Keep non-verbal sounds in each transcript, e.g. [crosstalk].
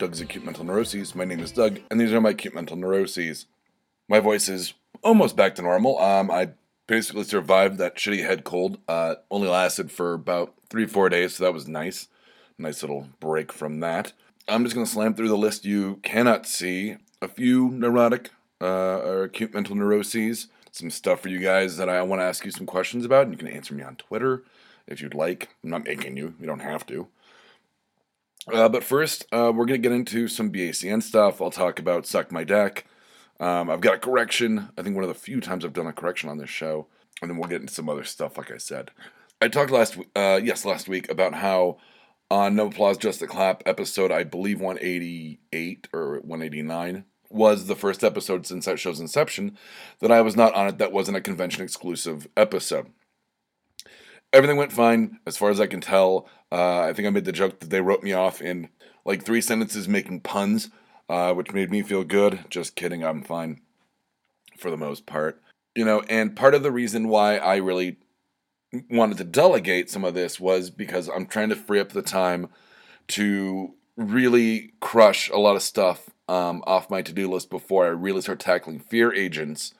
Doug's Acute Mental Neuroses. My name is Doug, and these are my acute mental neuroses. My voice is almost back to normal. Um, I basically survived that shitty head cold. Uh, only lasted for about three, four days, so that was nice. Nice little break from that. I'm just gonna slam through the list you cannot see. A few neurotic uh, or acute mental neuroses. Some stuff for you guys that I want to ask you some questions about, and you can answer me on Twitter if you'd like. I'm not making you. You don't have to. Uh, but first, uh, we're going to get into some BACN stuff. I'll talk about Suck My Deck. Um, I've got a correction. I think one of the few times I've done a correction on this show. And then we'll get into some other stuff, like I said. I talked last, uh, yes, last week about how on No Applause, Just a Clap episode, I believe 188 or 189, was the first episode since that show's inception that I was not on it that wasn't a convention exclusive episode. Everything went fine as far as I can tell. Uh, I think I made the joke that they wrote me off in like three sentences making puns, uh, which made me feel good. Just kidding, I'm fine for the most part. You know, and part of the reason why I really wanted to delegate some of this was because I'm trying to free up the time to really crush a lot of stuff um, off my to do list before I really start tackling fear agents.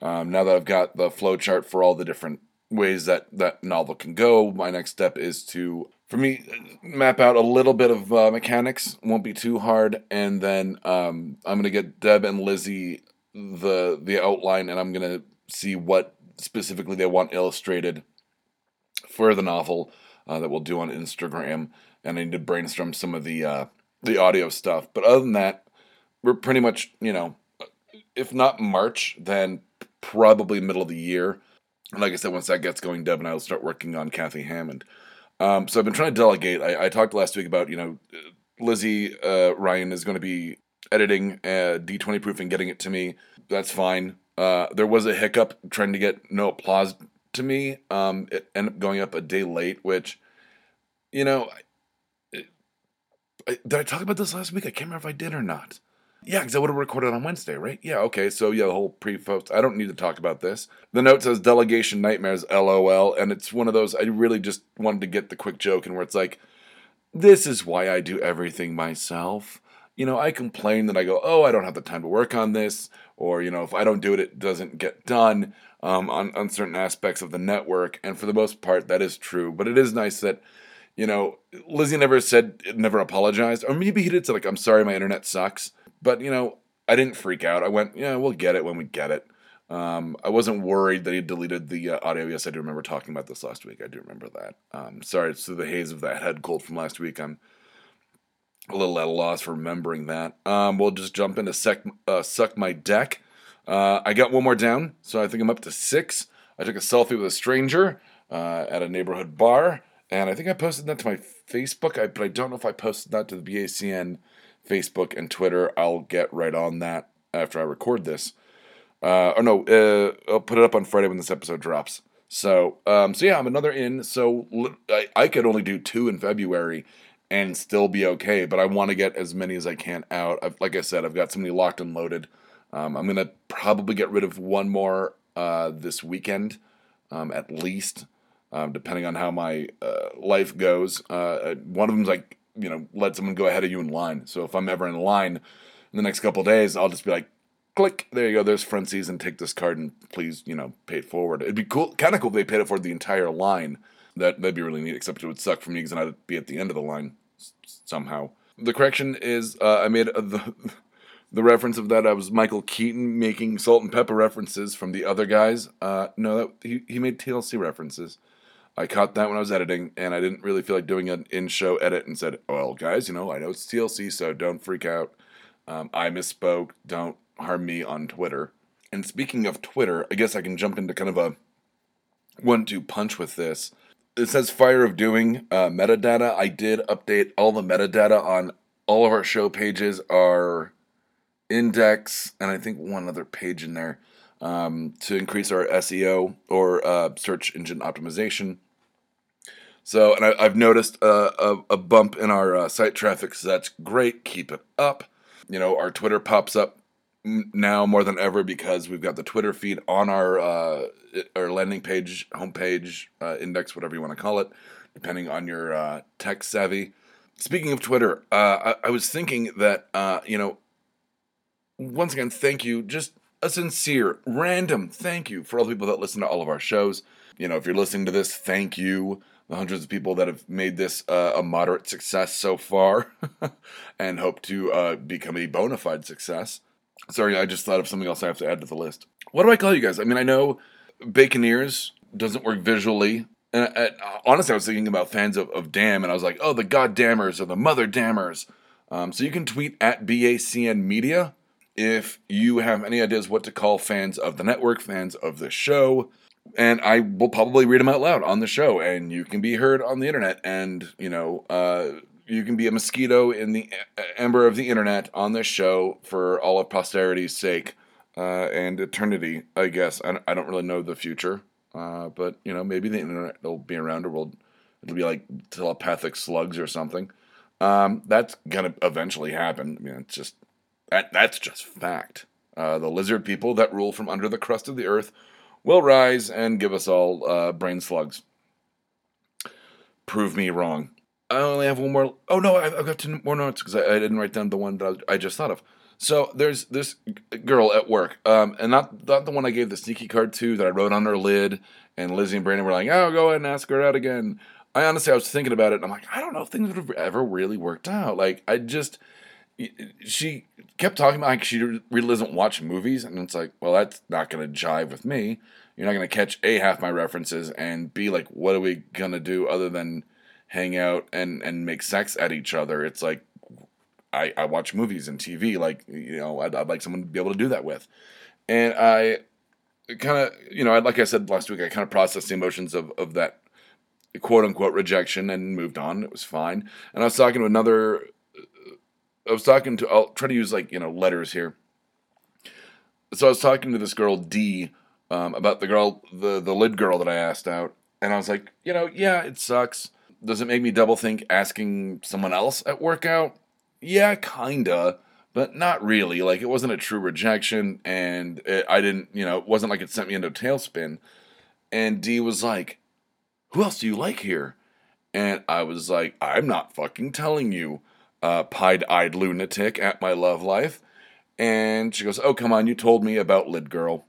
Um, now that I've got the flow chart for all the different ways that that novel can go, my next step is to, for me, map out a little bit of uh, mechanics. Won't be too hard, and then um, I'm gonna get Deb and Lizzie the the outline, and I'm gonna see what specifically they want illustrated for the novel uh, that we'll do on Instagram. And I need to brainstorm some of the uh, the audio stuff. But other than that, we're pretty much, you know, if not March, then probably middle of the year. Like I said, once that gets going, Deb and I will start working on Kathy Hammond. Um, so I've been trying to delegate. I, I talked last week about, you know, Lizzie uh, Ryan is going to be editing uh, D20 proof and getting it to me. That's fine. Uh, there was a hiccup trying to get no applause to me. Um, it ended up going up a day late, which, you know, I, did I talk about this last week? I can't remember if I did or not. Yeah, because I would have recorded on Wednesday, right? Yeah, okay. So yeah, the whole pre-post. I don't need to talk about this. The note says delegation nightmares, lol, and it's one of those. I really just wanted to get the quick joke, and where it's like, this is why I do everything myself. You know, I complain that I go, oh, I don't have the time to work on this, or you know, if I don't do it, it doesn't get done um, on on certain aspects of the network. And for the most part, that is true. But it is nice that you know, Lizzie never said, never apologized, or maybe he did say like, "I'm sorry, my internet sucks." But you know, I didn't freak out. I went, "Yeah, we'll get it when we get it." Um, I wasn't worried that he deleted the uh, audio. Yes, I do remember talking about this last week. I do remember that. Um, sorry, it's through the haze of that head cold from last week. I'm a little at a loss for remembering that. Um, we'll just jump into sec- uh, suck my deck. Uh, I got one more down, so I think I'm up to six. I took a selfie with a stranger uh, at a neighborhood bar. And I think I posted that to my Facebook, I, but I don't know if I posted that to the BACN Facebook and Twitter. I'll get right on that after I record this. Uh, or no, uh, I'll put it up on Friday when this episode drops. So, um, so yeah, I'm another in. So I, I could only do two in February and still be okay, but I want to get as many as I can out. I've, like I said, I've got so many locked and loaded. Um, I'm gonna probably get rid of one more uh, this weekend, um, at least um, depending on how my uh, life goes. Uh, one of them's like, you know, let someone go ahead of you in line. So if I'm ever in line in the next couple days, I'll just be like, click, there you go, there's front season, take this card and please, you know, pay it forward. It'd be cool, kind of cool if they paid it for the entire line. That, that'd be really neat, except it would suck for me because I'd be at the end of the line somehow. The correction is uh, I made uh, the [laughs] the reference of that I was Michael Keaton making salt and pepper references from the other guys. Uh, no, that, he he made TLC references. I caught that when I was editing, and I didn't really feel like doing an in-show edit, and said, "Well, guys, you know, I know it's TLC, so don't freak out. Um, I misspoke. Don't harm me on Twitter." And speaking of Twitter, I guess I can jump into kind of a one-two punch with this. It says Fire of Doing uh, metadata. I did update all the metadata on all of our show pages, our index, and I think one other page in there um, to increase our SEO or uh, search engine optimization. So, and I, have noticed a, a, bump in our uh, site traffic, so that's great. Keep it up. You know, our Twitter pops up now more than ever because we've got the Twitter feed on our uh, our landing page, homepage, uh, index, whatever you want to call it, depending on your uh, tech savvy. Speaking of Twitter, uh, I, I, was thinking that, you know, once again, thank you. Just a sincere, random thank you for all the people that listen to all of our shows. You know, if you're listening to this, thank you. The hundreds of people that have made this uh, a moderate success so far [laughs] and hope to uh, become a bona fide success. Sorry, I just thought of something else I have to add to the list. What do I call you guys? I mean, I know Baconeers doesn't work visually. And I, I, honestly, I was thinking about fans of, of Damn, and I was like, oh, the God Dammers or the Mother Dammers. Um, so you can tweet at BACN Media if you have any ideas what to call fans of the network, fans of the show. And I will probably read them out loud on the show, and you can be heard on the internet. And, you know, uh, you can be a mosquito in the ember of the internet on this show for all of posterity's sake uh, and eternity, I guess. I, don't really know the future. Uh, but you know, maybe the internet will be around, or will it'll be like telepathic slugs or something. Um, that's gonna eventually happen. I mean, it's just that that's just fact. Uh, the lizard people that rule from under the crust of the earth will rise and give us all uh, brain slugs. Prove me wrong. I only have one more. Oh no, I've got two more notes because I, I, didn't write down the one that I just thought of. So there's this girl at work, um, and not not the one I gave the sneaky card to that I wrote on her lid, and Lizzie and Brandon were like, "Oh, go ahead and ask her out again." I honestly, I was thinking about it, and I'm like, I don't know if things would have ever really worked out. Like, I just, she kept talking about like she really doesn't watch movies, and it's like, well, that's not gonna jive with me. You're not gonna catch a half my references, and b like, what are we gonna do other than hang out and and make sex at each other? It's like I, I watch movies and TV. Like, you know, I'd, I'd like someone to be able to do that with. And I kind of, you know, like I said last week, I kind of processed the emotions of, of that quote unquote rejection and moved on. It was fine. And I was talking to another, I was talking to, I'll try to use like, you know, letters here. So I was talking to this girl, D, um, about the girl, the, the lid girl that I asked out. And I was like, you know, yeah, it sucks. Does it make me double think asking someone else at workout? yeah, kinda, but not really. Like it wasn't a true rejection, and it, I didn't, you know, it wasn't like it sent me into a tailspin. And D was like, "Who else do you like here?" And I was like, "I'm not fucking telling you." Uh, pied-eyed lunatic at my love life. And she goes, "Oh, come on, you told me about Lid Girl."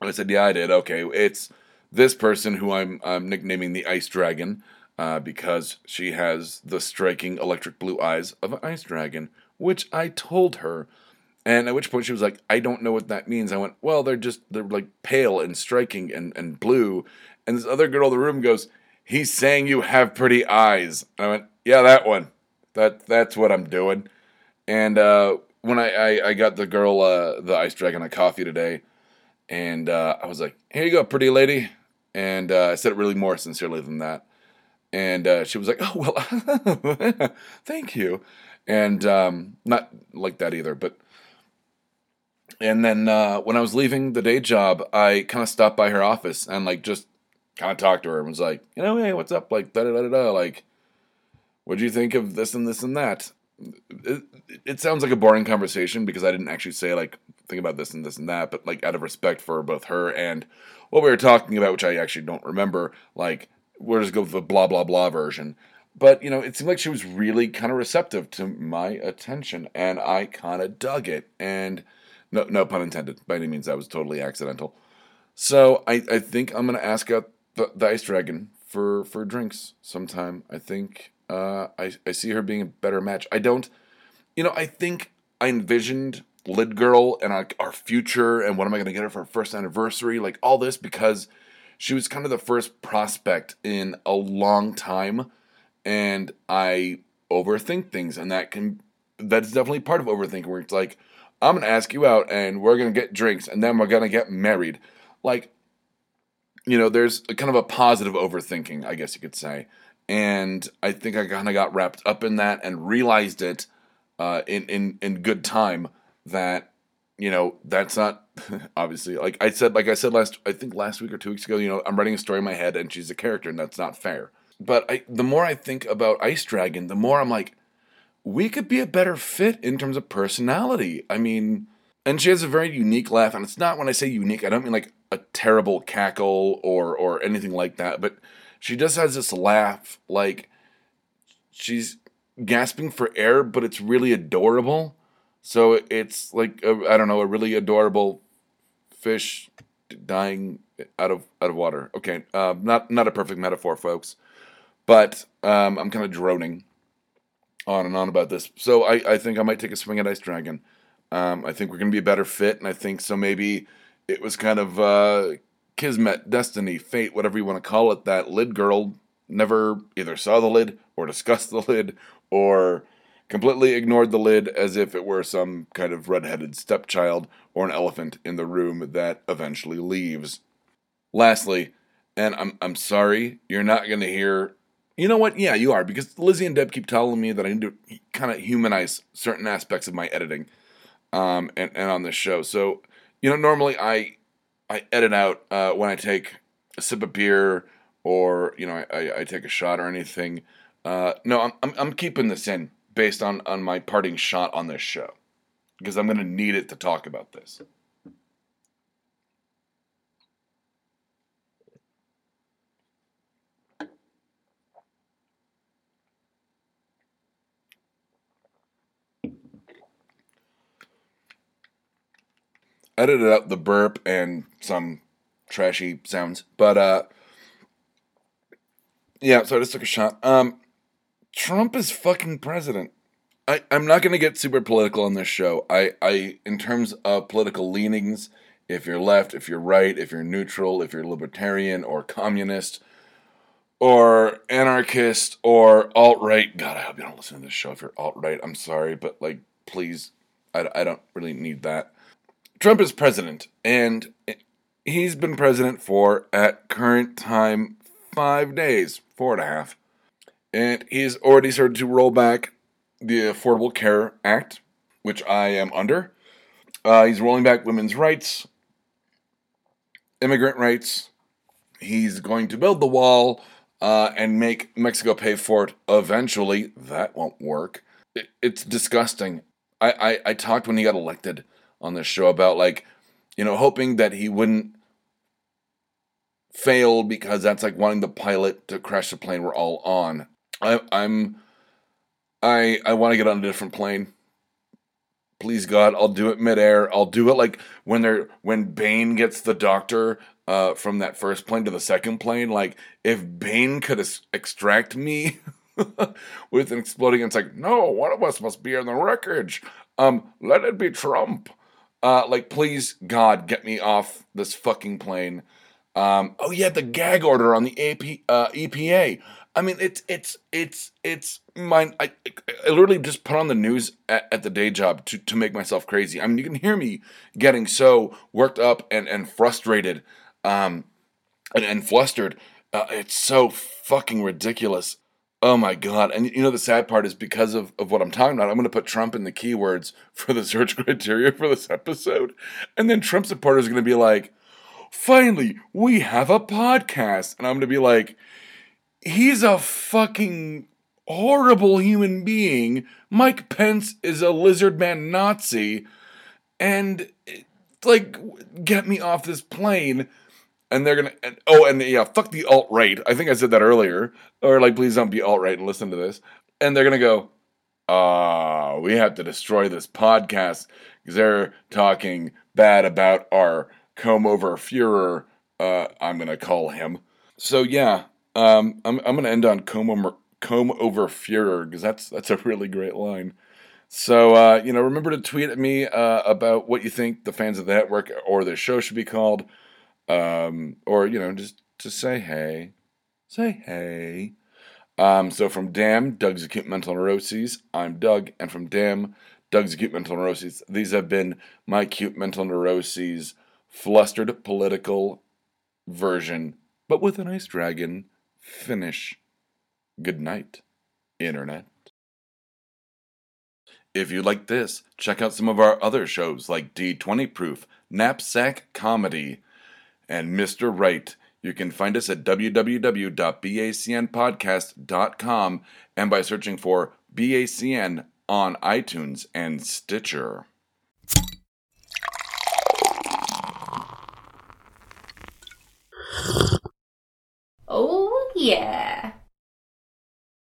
And I said, "Yeah, I did. Okay, it's this person who I'm, I'm nicknaming the Ice Dragon." uh, because she has the striking electric blue eyes of an ice dragon, which I told her. And at which point she was like, I don't know what that means. I went, Well, they're just, they're like pale and striking and, and blue. And this other girl in the room goes, He's saying you have pretty eyes. And I went, Yeah, that one. That That's what I'm doing. And uh, when I, I, I, got the girl, uh, the ice dragon, a coffee today, and uh, I was like, Here you go, pretty lady. And uh, I said it really more sincerely than that. And uh, she was like, "Oh well, [laughs] thank you," and um, not like that either. But and then uh, when I was leaving the day job, I kind of stopped by her office and like just kind of talked to her and was like, "You know, hey, what's up? Like, da da da da. Like, what do you think of this and this and that?" It, it sounds like a boring conversation because I didn't actually say like think about this and this and that, but like out of respect for both her and what we were talking about, which I actually don't remember, like we'll just go with the blah blah blah version. But you know, it seemed like she was really kind of receptive to my attention, and I kind of dug it. And no, no pun intended. By any means, that was totally accidental. So I, I think I'm gonna ask out the, the ice dragon for for drinks sometime. I think uh, I I see her being a better match. I don't, you know, I think I envisioned Lid Girl and our, our future and what am I gonna get her for her first anniversary, like all this because she was kind of the first prospect in a long time, and I overthink things, and that can that's definitely part of overthinking. Where it's like, I'm gonna ask you out, and we're gonna get drinks, and then we're gonna get married. Like, you know, there's kind of a positive overthinking, I guess you could say, and I think I kind of got wrapped up in that and realized it uh, in in in good time that you know that's not [laughs] obviously like i said like i said last i think last week or two weeks ago you know i'm writing a story in my head and she's a character and that's not fair. But I, the more i think about ice dragon the more i'm like we could be a better fit in terms of personality. I mean and she has a very unique laugh and it's not when i say unique i don't mean like a terrible cackle or or anything like that but she just has this laugh like she's gasping for air, but it's really adorable. So it's like I don't know, a really adorable fish dying out of out of water. Okay, uh, not not a perfect metaphor, folks, but um, I'm kind of droning on and on about this. So I, I think I might take a swing at Ice Dragon. Um, I think we're gonna be a better fit, and I think so. Maybe it was kind of uh, kismet, destiny, fate, whatever you want to call it. That lid girl never either saw the lid or discussed the lid or completely ignored the lid as if it were some kind of red-headed stepchild or an elephant in the room that eventually leaves. Lastly, and I'm I'm sorry, you're not going to hear you know what? Yeah, you are because Lizzie and Deb keep telling me that I need to kind of humanize certain aspects of my editing, um, and and on this show. So, you know, normally I I edit out uh, when I take a sip of beer or you know I, I take a shot or anything. Uh, no, I'm, I'm I'm keeping this in based on on my parting shot on this show because I'm going to need it to talk about this. Edited out the burp and some trashy sounds. But uh yeah, so I just took a shot. Um Trump is fucking president. I, I'm not gonna get super political on this show. I, I in terms of political leanings, if you're left, if you're right, if you're neutral, if you're libertarian or communist or anarchist or alt right. God, I hope you don't listen to this show if you're alt right. I'm sorry, but like, please, I, I don't really need that. Trump is president, and he's been president for, at current time, five days, four and a half. And he's already started to roll back the Affordable Care Act, which I am under. Uh, he's rolling back women's rights, immigrant rights. He's going to build the wall uh, and make Mexico pay for it eventually. That won't work. It, it's disgusting. I, I, I talked when he got elected on this show about like, you know, hoping that he wouldn't fail because that's like wanting the pilot to crash the plane we're all on. I, I'm, I, I want to get on a different plane. Please God, I'll do it midair. I'll do it like when they're when Bane gets the doctor uh, from that first plane to the second plane. Like if Bane could extract me [laughs] with an exploding, it's like no, one of us must be in the wreckage. Um, let it be Trump. Uh, like, please, God, get me off this fucking plane. Um, oh yeah, the gag order on the AP, uh, EPA. I mean, it's it's it's it's mine. I, I literally just put on the news at, at, the day job to, to make myself crazy. I mean, you can hear me getting so worked up and and frustrated, um, and, and flustered. Uh, it's so fucking ridiculous. Oh my god! And you know the sad part is because of, of what I'm talking about. I'm going to put Trump in the keywords for the search [laughs] criteria for this episode, and then Trump supporters are going to be like, "Finally, we have a podcast," and I'm going to be like, "He's a fucking horrible human being. Mike Pence is a lizard man Nazi, and like, get me off this plane." And they're gonna and, oh and yeah fuck the alt right i think i said that earlier or like please don't be alt right and listen to this and they're gonna go uh we have to destroy this podcast because they're talking bad about our comb over Fuhrer. Uh, I'm gonna call him. So yeah, um, I'm I'm gonna end on comb over comb over Fuhrer because that's that's a really great line. So uh, you know, remember to tweet at me uh, about what you think the fans of the network or the show should be called um, or you know, just to say hey, say hey. Um, so from Damn, Doug's Acute Mental Neuroses, I'm Doug, and from Damn, Doug's Acute Mental Neuroses, these have been my acute mental neuroses, flustered political version, but with an ice dragon finish. Good night, Internet. If you like this, check out some of our other shows like D20 Proof, Knapsack Comedy, and Mr. Right. You can find us at www.bacnpodcast.com and by searching for BACN on iTunes and Stitcher.